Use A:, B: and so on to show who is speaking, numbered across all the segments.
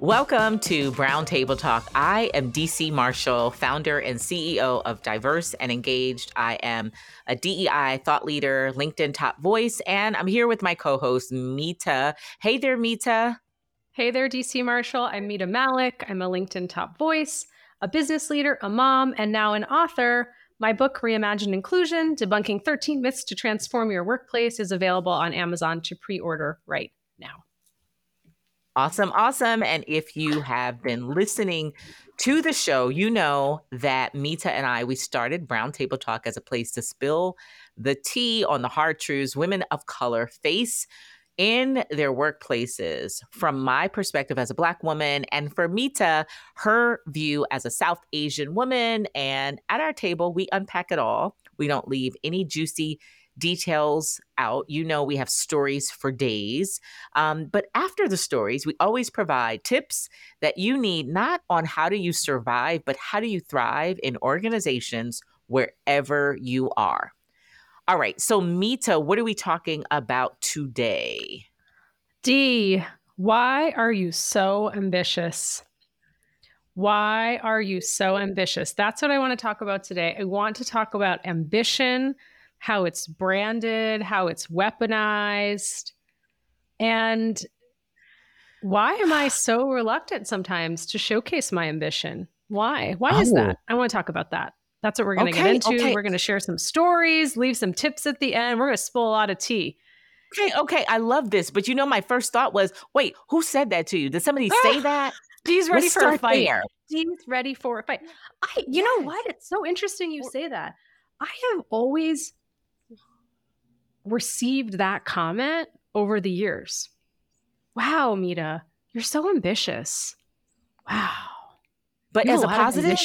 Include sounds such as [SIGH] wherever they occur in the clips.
A: Welcome to Brown Table Talk. I am Dee C. Marshall, founder and CEO of Diverse and Engaged. I am a DEI thought leader, LinkedIn top voice, and I'm here with my co host, Mita. Hey there, Mita.
B: Hey there, Dee C. Marshall. I'm Mita Mallick. I'm a LinkedIn top voice, a business leader, a mom, and now an author. My book, Reimagine Inclusion Debunking 13 Myths to Transform Your Workplace, is available on Amazon to pre order right now.
A: Awesome, awesome. And if you have been listening to the show, you know that Mita and I, we started Brown Table Talk as a place to spill the tea on the hard truths women of color face in their workplaces from my perspective as a Black woman, and for Mita, her view as a South Asian woman. And at our table, we unpack it all. We don't leave any juicy details out. You know, we have stories for days. Um, but after the stories, we always provide tips that you need not on how do you survive, but how do you thrive in organizations wherever you are. All right. So, Mita, what are we talking about today?
B: Dee, why are you so ambitious? Why are you so ambitious? That's what I want to talk about today. I want to talk about ambition how it's branded, how it's weaponized. And why am I so reluctant sometimes to showcase my ambition? Why? Why oh. is that? Oh. I want to talk about that. That's what we're going to okay, get into. Okay. We're going to share some stories, leave some tips at the end. We're going to spill a lot of tea.
A: Okay, okay, I love this. But you know, my first thought was, wait, who said that to you? Did somebody say that?
B: Dee's ready Let's for a fight. There. Dee's ready for a fight. I, you yes. know what? It's so interesting you say that. I have always received that comment over the years. Wow, Mita, you're so ambitious. Wow.
A: But as a, a positive,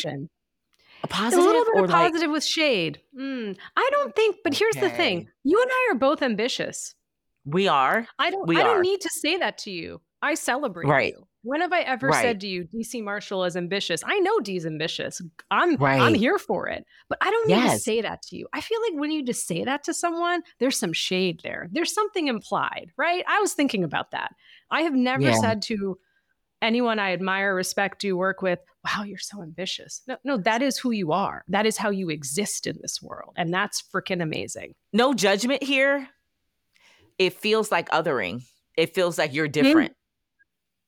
B: a positive, a little bit of positive like... with shade. Mm, I don't think. But here's okay. the thing: you and I are both ambitious.
A: We are.
B: I don't.
A: We
B: I
A: are.
B: don't need to say that to you. I celebrate right. you. When have I ever right. said to you, Dee C. Marshall is ambitious? I know Dee's ambitious. I'm right. I'm here for it. But I don't need yes. to say that to you. I feel like when you just say that to someone, there's some shade there. There's something implied, right? I was thinking about that. I have never yeah. said to anyone I admire, respect, do work with, wow, you're so ambitious. No, no, that is who you are. That is how you exist in this world. And that's freaking amazing.
A: No judgment here. It feels like othering. It feels like you're different. Mm-hmm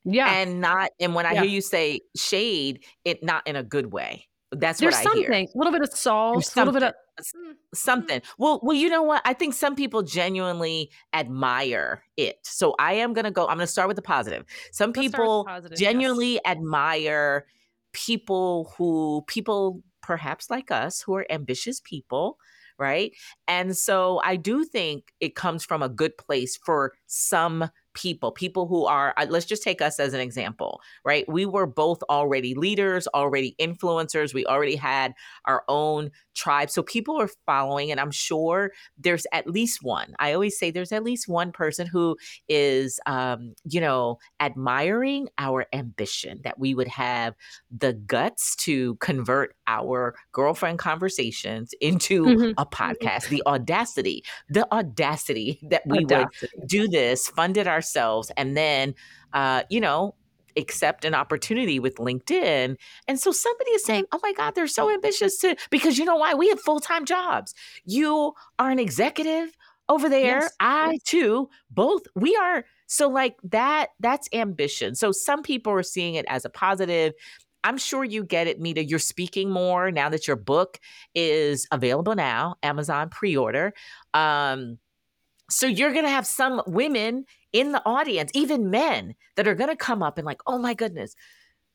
B: yeah.
A: And not and when I yeah. hear you say shade, it not in a good way. That's
B: There's
A: what I
B: something,
A: hear.
B: A little bit of salt, a little bit of mm,
A: something. Well, well, you know what? I think some people genuinely admire it. So I am gonna go. I'm gonna start with the positive. Some Let's people positive, genuinely yes. admire people who people perhaps like us who are ambitious people right? And so I do think it comes from a good place for some people, people who are, uh, let's just take us as an example, right? We were both already leaders, already influencers. We already had our own tribe. So people are following, and I'm sure there's at least one. I always say there's at least one person who is, um, you know, admiring our ambition that we would have the guts to convert our girlfriend conversations into mm-hmm. a podcast, the audacity, the audacity [LAUGHS] that we audacity. would do this, funded it ourselves, and then, uh, you know, accept an opportunity with LinkedIn. And so somebody is saying, oh my God, they're so ambitious to, because you know why? We have full time jobs. You are an executive over there. Yes. I too, both, we are. So like that, that's ambition. So some people are seeing it as a positive. I'm sure you get it, Mita. You're speaking more now that your book is available now, Amazon pre-order. Um, so you're going to have some women in the audience, even men, that are going to come up and like, oh my goodness,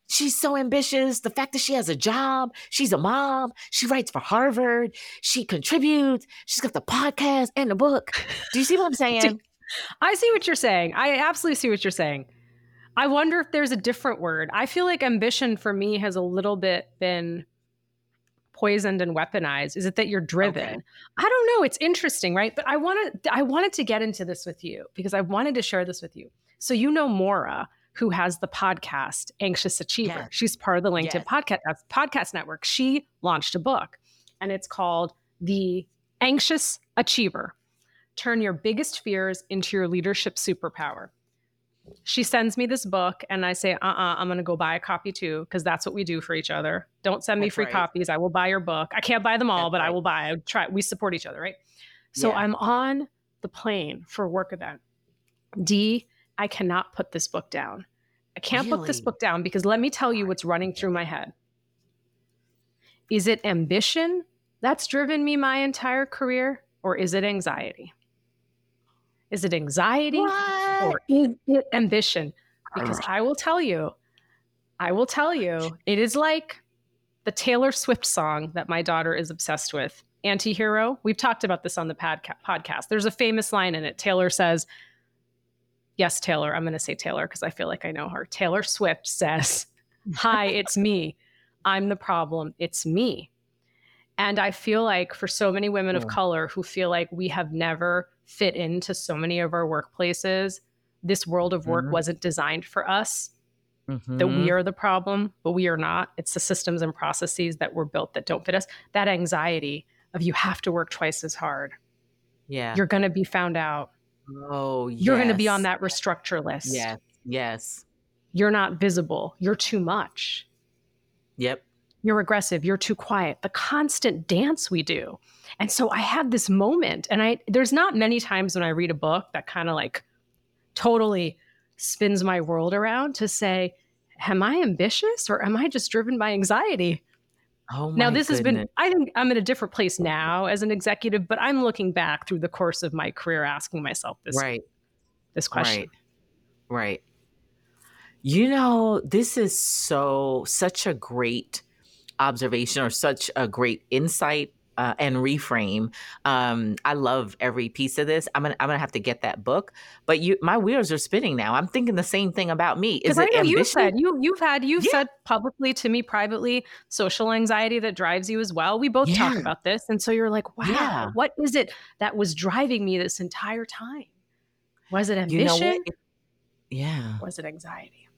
A: she's so ambitious. The fact that she has a job, she's a mom, she writes for Harvard, she contributes, she's got the podcast and the book. Do you see what I'm [LAUGHS] saying?
B: I see what you're saying. I absolutely see what you're saying. I wonder if there's a different word. I feel like ambition for me has a little bit been poisoned and weaponized. Is it that you're driven? Okay. I don't know. It's interesting, right? But I wanted I wanted to get into this with you because I wanted to share this with you. So you know Morra, who has the podcast Anxious Achiever. Yes. She's part of the LinkedIn yes. podcast uh, podcast network. She launched a book and it's called The Anxious Achiever. Turn your biggest fears into your leadership superpower she sends me this book and I say, uh uh-uh, uh, i am going to go buy a copy too, because that's what we do for each other. Don't send me that's free right. copies. I will buy your book. I can't buy them all, that's but right. I will buy. I try. We support each other, right? So yeah. I'm on the plane for a work event. Dee, I cannot put this book down. I can't really? put this book down because let me tell you what's running through my head. Is it ambition that's driven me my entire career, or is it anxiety? Is it anxiety what? Or is it ambition? Because I will tell you, I will tell you, it is like the Taylor Swift song that my daughter is obsessed with, Antihero. We've talked about this on the podca- podcast. There's a famous line in it. Taylor says, Yes, Taylor. I'm going to say Taylor because I feel like I know her. Taylor Swift says, [LAUGHS] Hi, it's me. I'm the problem. It's me. And I feel like for so many women of color who feel like we have never fit into so many of our workplaces. This world of work mm-hmm. wasn't designed for us. Mm-hmm. That we mm-hmm. are the problem, but we are not. It's the systems and processes that were built that don't fit us. That anxiety of you have to work twice as hard.
A: Yeah.
B: You're going to be found out.
A: Oh, yes.
B: You're going to be on that restructure list.
A: Yes. Yes.
B: You're not visible. You're too much.
A: Yep.
B: You're aggressive. You're too quiet. The constant dance we do. And so I had this moment, and I there's not many times when I read a book that kind of like totally spins my world around to say, am I ambitious or am I just driven by anxiety?
A: Oh
B: now this
A: goodness.
B: has been I think I'm in a different place now as an executive, but I'm looking back through the course of my career asking myself this
A: right.
B: this question.
A: Right. Right. You know, this is so such a great observation or such a great insight uh, and reframe. Um, I love every piece of this. I'm gonna I'm gonna have to get that book. But you, my wheels are spinning now. I'm thinking the same thing about me. Is it
B: I know you said you you've had you've yeah. said publicly to me privately social anxiety that drives you as well. We both yeah. talk about this, and so you're like, wow, yeah. what is it that was driving me this entire time? Was it ambition? You know
A: yeah.
B: Was it anxiety?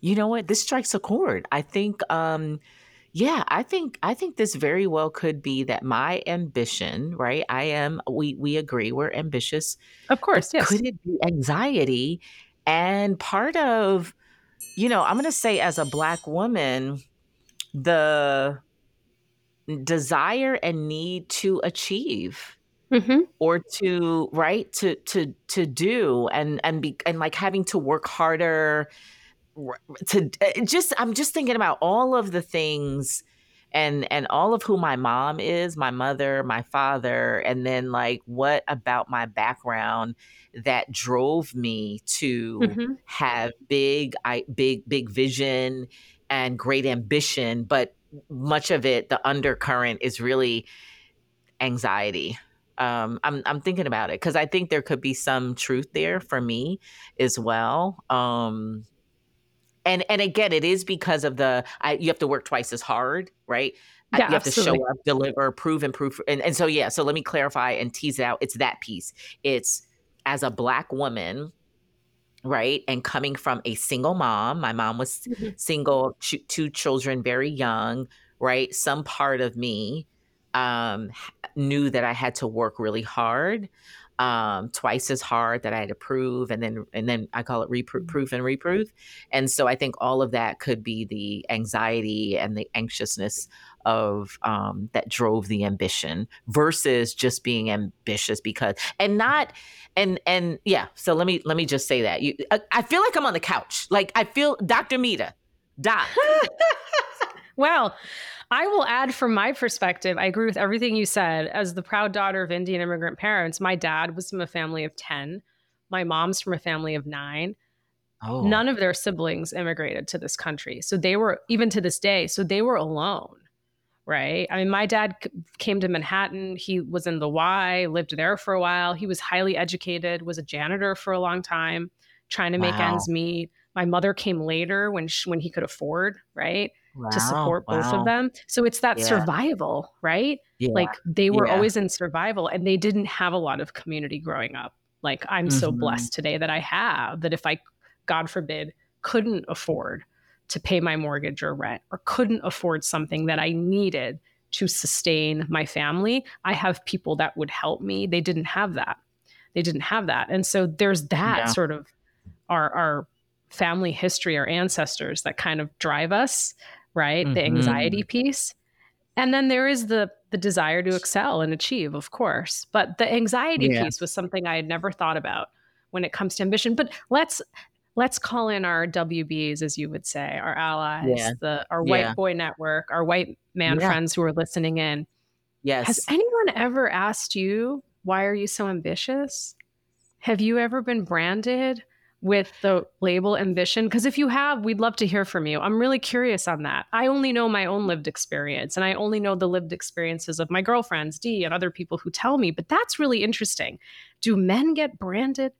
A: You know what? This strikes a chord. I think. um yeah, I think I think this very well could be that my ambition, right? I am we we agree we're ambitious.
B: Of course, yes.
A: Could it be anxiety? And part of, you know, I'm going to say as a black woman, the desire and need to achieve mm-hmm. or to right to to to do and and be and like having to work harder to uh, just I'm just thinking about all of the things and and all of who my mom is, my mother, my father, and then like what about my background that drove me to mm-hmm. have big I big big vision and great ambition, but much of it the undercurrent is really anxiety. Um, I'm I'm thinking about it because I think there could be some truth there for me as well. Um, and and again it is because of the I, you have to work twice as hard right
B: yeah,
A: you have
B: absolutely.
A: to show up deliver prove and prove and, and so yeah so let me clarify and tease it out it's that piece it's as a black woman right and coming from a single mom my mom was mm-hmm. single two, two children very young right some part of me um, knew that i had to work really hard um, twice as hard that I had to prove, and then and then I call it reproof, mm. proof and reproof. And so I think all of that could be the anxiety and the anxiousness of um, that drove the ambition versus just being ambitious because and not and and yeah. So let me let me just say that you. I, I feel like I'm on the couch. Like I feel Dr. Mita, Doc. [LAUGHS]
B: well. I will add from my perspective, I agree with everything you said. As the proud daughter of Indian immigrant parents, my dad was from a family of 10. My mom's from a family of nine. Oh. None of their siblings immigrated to this country. So they were, even to this day, so they were alone, right? I mean, my dad came to Manhattan. He was in the Y, lived there for a while. He was highly educated, was a janitor for a long time, trying to make wow. ends meet My mother came later when she, when he could afford, right? Wow, to support both wow. of them. So it's that yeah. survival, right? Yeah. Like they were yeah. always in survival and they didn't have a lot of community growing up. Like I'm mm-hmm. so blessed today that I have that if I God forbid couldn't afford to pay my mortgage or rent or couldn't afford something that I needed to sustain my family, I have people that would help me. They didn't have that. They didn't have that. And so there's that yeah. sort of our our family history, our ancestors that kind of drive us, right? Mm-hmm. The anxiety piece. And then there is the the desire to excel and achieve, of course. But the anxiety yeah. piece was something I had never thought about when it comes to ambition. But let's let's call in our WBs, as you would say, our allies, yeah. the our white yeah. boy network, our white man friends who are listening in.
A: Yes.
B: Has anyone ever asked you why are you so ambitious? Have you ever been branded with the label ambition? Because if you have, we'd love to hear from you. I'm really curious on that. I only know my own lived experience and I only know the lived experiences of my girlfriends, Dee, and other people who tell me, but that's really interesting. Do men get branded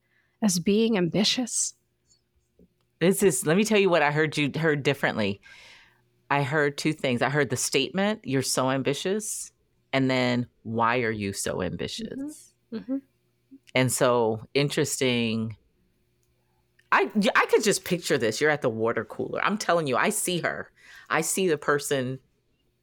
B: as being ambitious?
A: This is let me tell you what I heard you heard differently. I heard two things. I heard the statement, you're so ambitious, and then why are you so ambitious? Mm-hmm. Mm-hmm. And so interesting. I I could just picture this. You're at the water cooler. I'm telling you, I see her. I see the person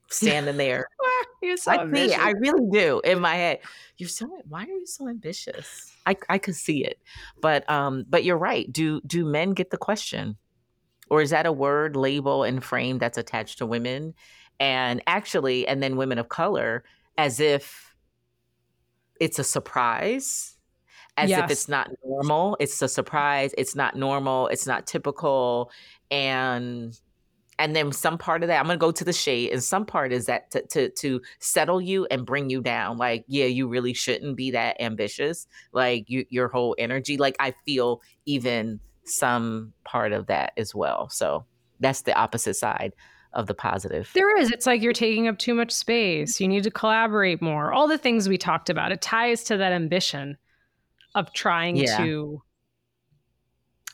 A: standing [LAUGHS] there. [LAUGHS]
B: You're so I ambitious.
A: I really do in my head. You're so why are you so ambitious? I I could see it. But um but you're right. Do do men get the question? Or is that a word, label, and frame that's attached to women? And actually, and then women of color, as if it's a surprise, as yes. if it's not normal. It's a surprise. It's not normal. It's not typical. And and then some part of that i'm going to go to the shade and some part is that to, to to settle you and bring you down like yeah you really shouldn't be that ambitious like you, your whole energy like i feel even some part of that as well so that's the opposite side of the positive
B: there is it's like you're taking up too much space you need to collaborate more all the things we talked about it ties to that ambition of trying yeah. to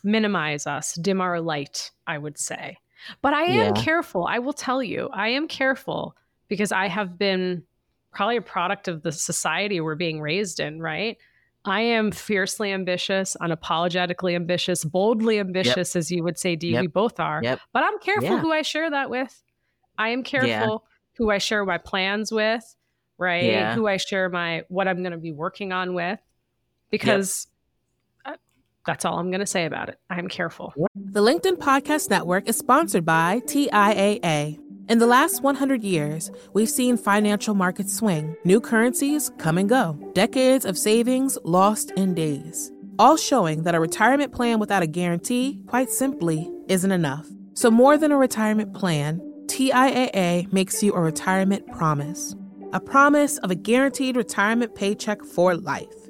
B: minimize us dim our light i would say but I am yeah. careful. I will tell you, I am careful because I have been probably a product of the society we're being raised in, right? I am fiercely ambitious, unapologetically ambitious, boldly ambitious, yep. as you would say, Dee. Yep. We both are. Yep. But I'm careful yeah. who I share that with. I am careful yeah. who I share my plans with, right? Who I share my what I'm going to be working on with, because uh, that's all I'm going to say about it. I'm careful.
C: The LinkedIn Podcast Network is sponsored by TIAA. In the last 100 years, we've seen financial markets swing, new currencies come and go, decades of savings lost in days, all showing that a retirement plan without a guarantee, quite simply, isn't enough. So, more than a retirement plan, TIAA makes you a retirement promise a promise of a guaranteed retirement paycheck for life,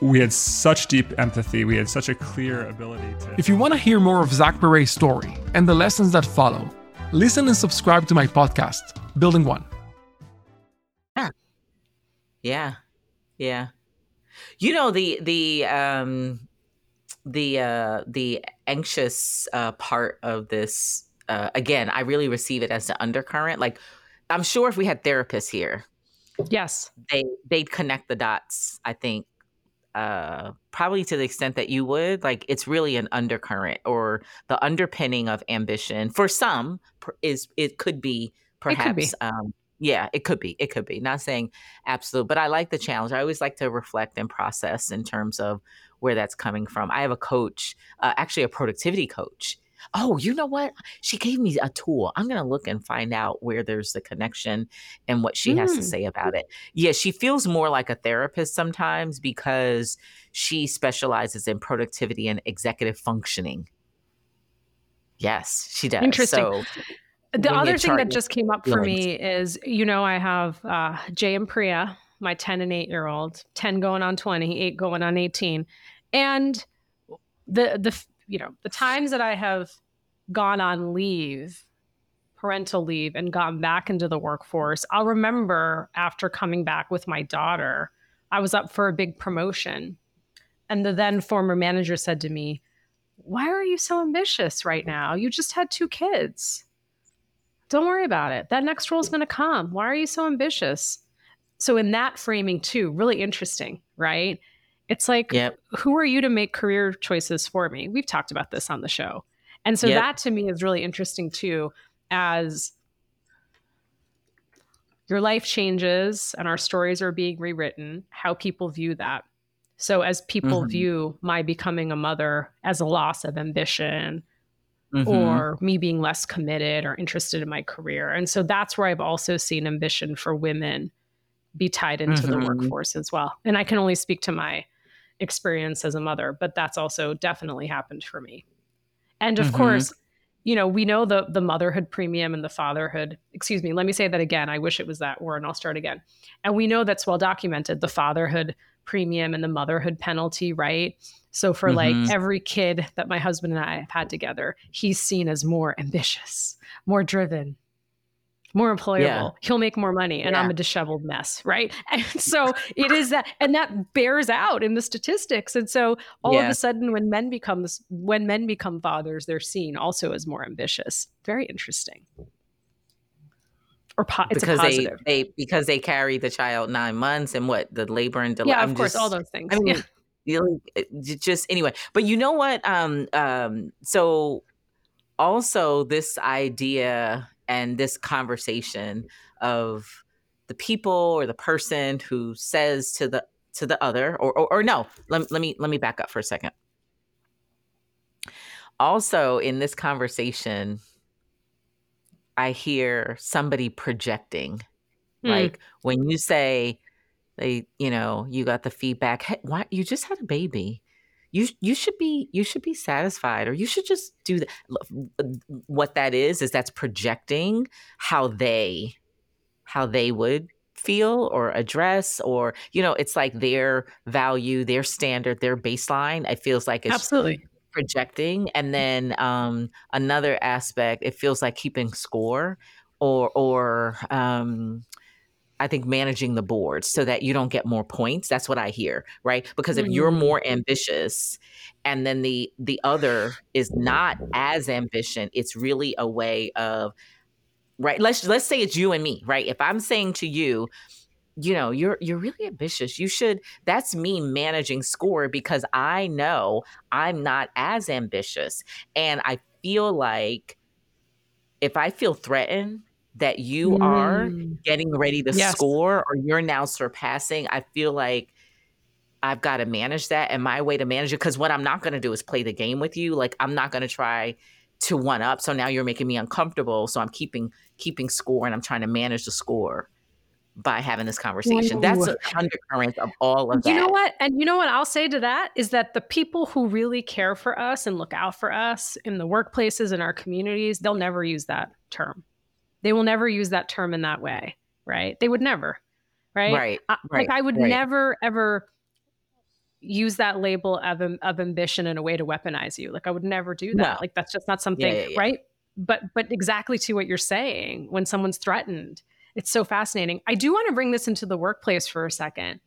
D: we had such deep empathy. We had such a clear ability to.
E: If you want to hear more of Zach Perret's story and the lessons that follow, listen and subscribe to my podcast, Building One.
A: Yeah. Yeah. Yeah. You know, the, the, um, the, uh, the anxious, uh, part of this, uh, again, I really receive it as the undercurrent. Like, I'm sure if we had therapists here,
B: yes,
A: they, they'd connect the dots, I think, uh, probably to the extent that you would, like it's really an undercurrent or the underpinning of ambition for some is it could be perhaps could be. Um, yeah, it could be. It could be. Not saying absolute, but I like the challenge. I always like to reflect and process in terms of where that's coming from. I have a coach, uh, actually a productivity coach. Oh, you know what? She gave me a tool. I'm going to look and find out where there's the connection and what she mm. has to mm. say about it. Yeah, she feels more like a therapist sometimes because she specializes in productivity and executive functioning. Yes, she does.
B: Interesting. So, the other thing that just came up for me is you know i have uh, jay and priya my 10 and 8 year old 10 going on 20 8 going on 18 and the the you know the times that i have gone on leave parental leave and gone back into the workforce i'll remember after coming back with my daughter i was up for a big promotion and the then former manager said to me why are you so ambitious right now you just had two kids don't worry about it. That next role is going to come. Why are you so ambitious? So, in that framing, too, really interesting, right? It's like, yep. who are you to make career choices for me? We've talked about this on the show. And so, yep. that to me is really interesting, too, as your life changes and our stories are being rewritten, how people view that. So, as people mm-hmm. view my becoming a mother as a loss of ambition, mm-hmm. or me being less committed or interested in my career. And so that's where I've also seen ambition for women be tied into mm-hmm. the workforce as well. And I can only speak to my experience as a mother, but that's also definitely happened for me. And of mm-hmm. course, you know, we know the the motherhood premium and the fatherhood. Excuse me, let me say that again. I wish it was that word, and I'll start again. And we know that's well documented. The fatherhood premium and the motherhood penalty, right? So for mm-hmm. like every kid that my husband and I have had together, he's seen as more ambitious, more driven, more employable. Yeah. He'll make more money and yeah. I'm a disheveled mess, [LAUGHS] right? And so it is that and that bears out in the statistics. And so all yeah. of a sudden when men becomes when men become fathers, they're seen also as more ambitious. Very interesting. Or po- it's
A: because
B: they,
A: they because they carry the child nine months and what the labor and delay.
B: Yeah, of I'm course, just, all those things.
A: I mean, just anyway. But you know what? Um, um, so also this idea and this conversation of the people or the person who says to the to the other or or, or no let, let me let me back up for a second. Also in this conversation i hear somebody projecting. Mm. like when you say they you know you got the feedback hey, why you just had a baby you you should be you should be satisfied or you should just do that what that is is that's projecting how they how they would feel or address or you know it's like their value their standard their baseline. It feels like it's
B: absolutely.
A: projecting and then um another aspect it feels like keeping score or or um I think managing the board so that you don't get more points. That's what I hear, right? Because if you're mm-hmm. more ambitious and then the the other is not as ambition, it's really a way of right. Let's let's say it's you and me, right? If I'm saying to you, you know, you're you're really ambitious. You should that's me managing score because I know I'm not as ambitious and I feel like if I feel threatened that you mm. are getting ready to yes. score or you're now surpassing, I feel like I've got to manage that. And my way to manage it, because what I'm not going to do is play the game with you. Like I'm not going to try to one up. So now you're making me uncomfortable. So I'm keeping keeping score and I'm trying to manage the score by having this conversation. Ooh. That's a undercurrent of all of that.
B: You know what? And you know what I'll say to that is that the people who really care for us and look out for us in the workplaces in our communities, they'll never use that term. They will never use that term in that way, right? They would never, right?
A: Right. I,
B: right
A: like
B: I would
A: right.
B: never ever use that label of of ambition in a way to weaponize you. Like I would never do that. No. Like that's just not something, yeah, yeah, yeah. right? But but exactly to what you're saying, when someone's threatened, it's so fascinating. I do want to bring this into the workplace for a second.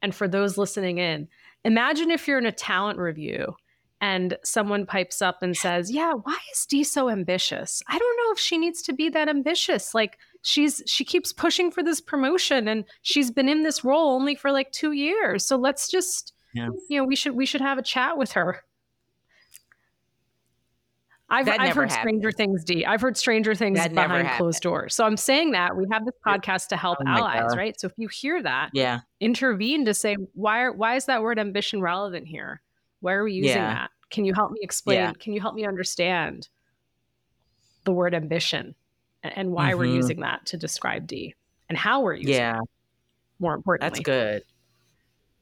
B: And for those listening in, imagine if you're in a talent review and someone pipes up and says, "Yeah, why is Dee so ambitious? I don't know if she needs to be that ambitious. Like she's she keeps pushing for this promotion and she's been in this role only for like 2 years. So let's just yeah. you know, we should we should have a chat with her. I've, I've heard happened. Stranger Things, Dee. I've heard Stranger Things that behind closed doors. So I'm saying that we have this podcast to help oh allies, God. right? So if you hear that,
A: yeah,
B: intervene to say why are, why is that word ambition relevant here? Why are we using yeah. that? Can you help me explain? Yeah. Can you help me understand the word ambition and why mm-hmm. we're using that to describe Dee and how we're using yeah. it? More importantly,
A: that's good.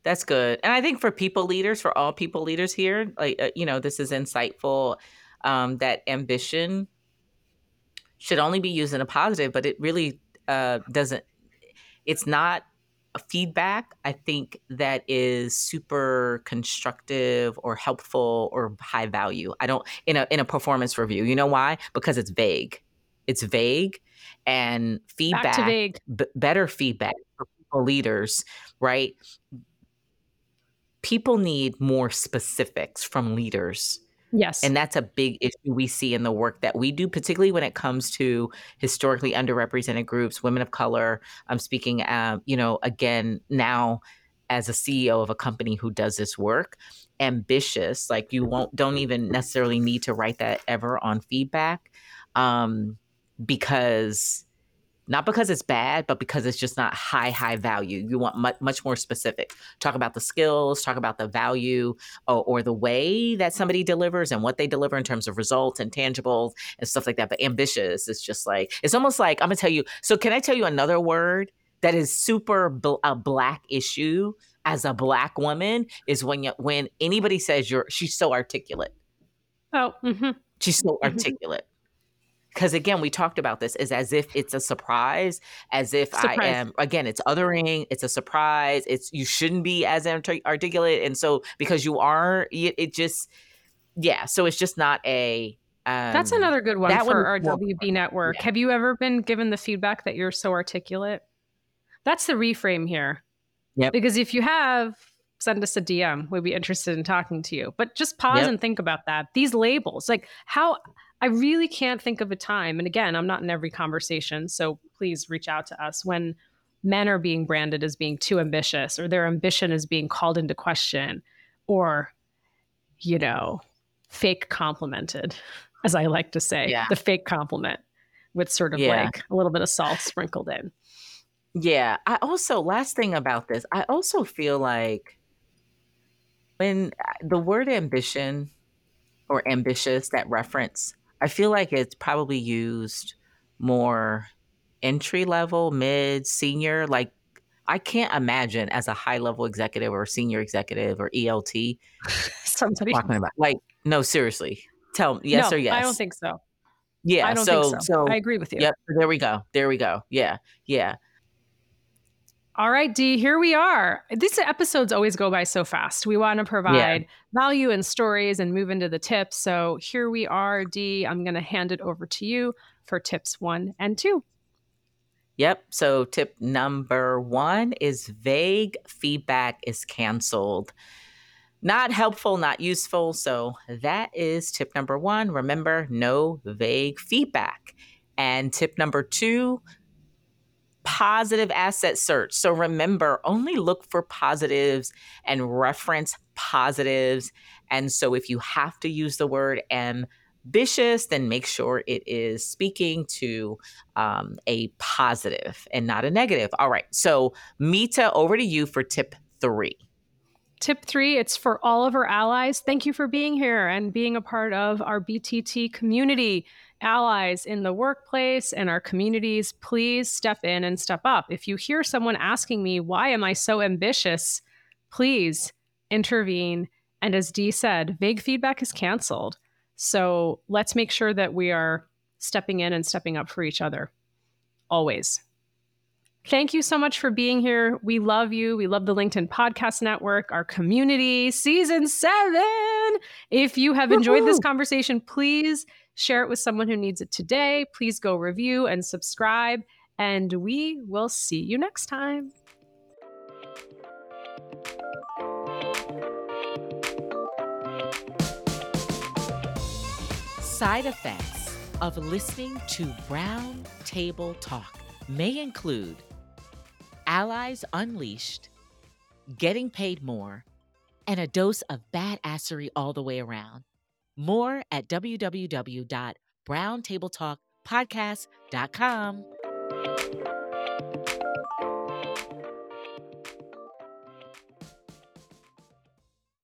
A: That's good. And I think for people leaders, for all people leaders here, like uh, you know, this is insightful um, that ambition should only be used in a positive, but it really uh, doesn't. It's not feedback. I think that is super constructive or helpful or high value. I don't in a in a performance review. You know why? Because it's vague. It's vague, and feedback.
B: vague.
A: B- better feedback for people leaders, right? People need more specifics from leaders
B: Yes.
A: And that's a big issue we see in the work that we do, particularly when it comes to historically underrepresented groups, women of color. I'm speaking, uh, you know, again, now as a CEO of a company who does this work, ambitious, like you won't, don't even necessarily need to write that ever on feedback um, because not because it's bad, but because it's just not high, high value. You want much, much more specific. Talk about the skills, talk about the value or, or, the way that somebody delivers and what they deliver in terms of results and tangibles and stuff like that. But ambitious is just like, it's almost like, I'm gonna tell you. So, can I tell you another word that is super bl- a black issue as a black woman is when you, when anybody says you're, she's so articulate.
B: Oh, mm-hmm.
A: she's so mm-hmm. articulate because again we talked about this is as if it's a surprise as if surprise. i am again it's othering it's a surprise it's you shouldn't be as articulate and so because you are it, just yeah so it's just not a
B: um, that's another good one for our wb network yeah. have you ever been given the feedback that you're so articulate that's the reframe here
A: yeah
B: because if you have send us a dm we'd be interested in talking to you but just pause yep. and think about that these labels like how I really can't think of a time, and again, I'm not in every conversation, so please reach out to us when men are being branded as being too ambitious or their ambition is being called into question or, you know, fake complimented, as I like to say, yeah. the fake compliment with sort of yeah. like a little bit of salt sprinkled in.
A: Yeah. I also, last thing about this, I also feel like when uh, the word ambition or ambitious, that reference, I feel like it's probably used more entry level, mid, senior. Like I can't imagine as a high level executive or senior executive or ELT [LAUGHS]
B: somebody
A: talking about like no seriously. Tell me yes
B: no,
A: or yes.
B: I don't think so.
A: Yeah,
B: I don't so, think so. so. I agree with you.
A: Yep. There we go. There we go. Yeah. Yeah.
B: All right, Dee, here we are. These episodes always go by so fast. We want to provide yeah. value and stories and move into the tips. So here we are, Dee. I'm going to hand it over to you for tips one and two.
A: Yep. So tip number one is vague feedback is canceled. Not helpful, not useful. So that is tip number one. Remember, no vague feedback. And tip number two, positive asset search. So remember, only look for positives and reference positives. And so if you have to use the word ambitious, then make sure it is speaking to um, a positive and not a negative. All right. So, Mita, over to you for tip three.
B: Tip three, it's for all of our allies. Thank you for being here and being a part of our BTT community allies in the workplace and our communities, please step in and step up. If you hear someone asking me, why am I so ambitious? Please intervene. And as Dee said, vague feedback is canceled. So let's make sure that we are stepping in and stepping up for each other always. Thank you so much for being here. We love you. We love the LinkedIn Podcast Network, our community, season seven. If you have enjoyed Woo-hoo! this conversation, please Share it with someone who needs it today. Please go review and subscribe, and we will see you next time.
A: Side effects of listening to Brown Table Talk may include allies unleashed, getting paid more, and a dose of badassery all the way around. More at www.browntabletalkpodcast.com.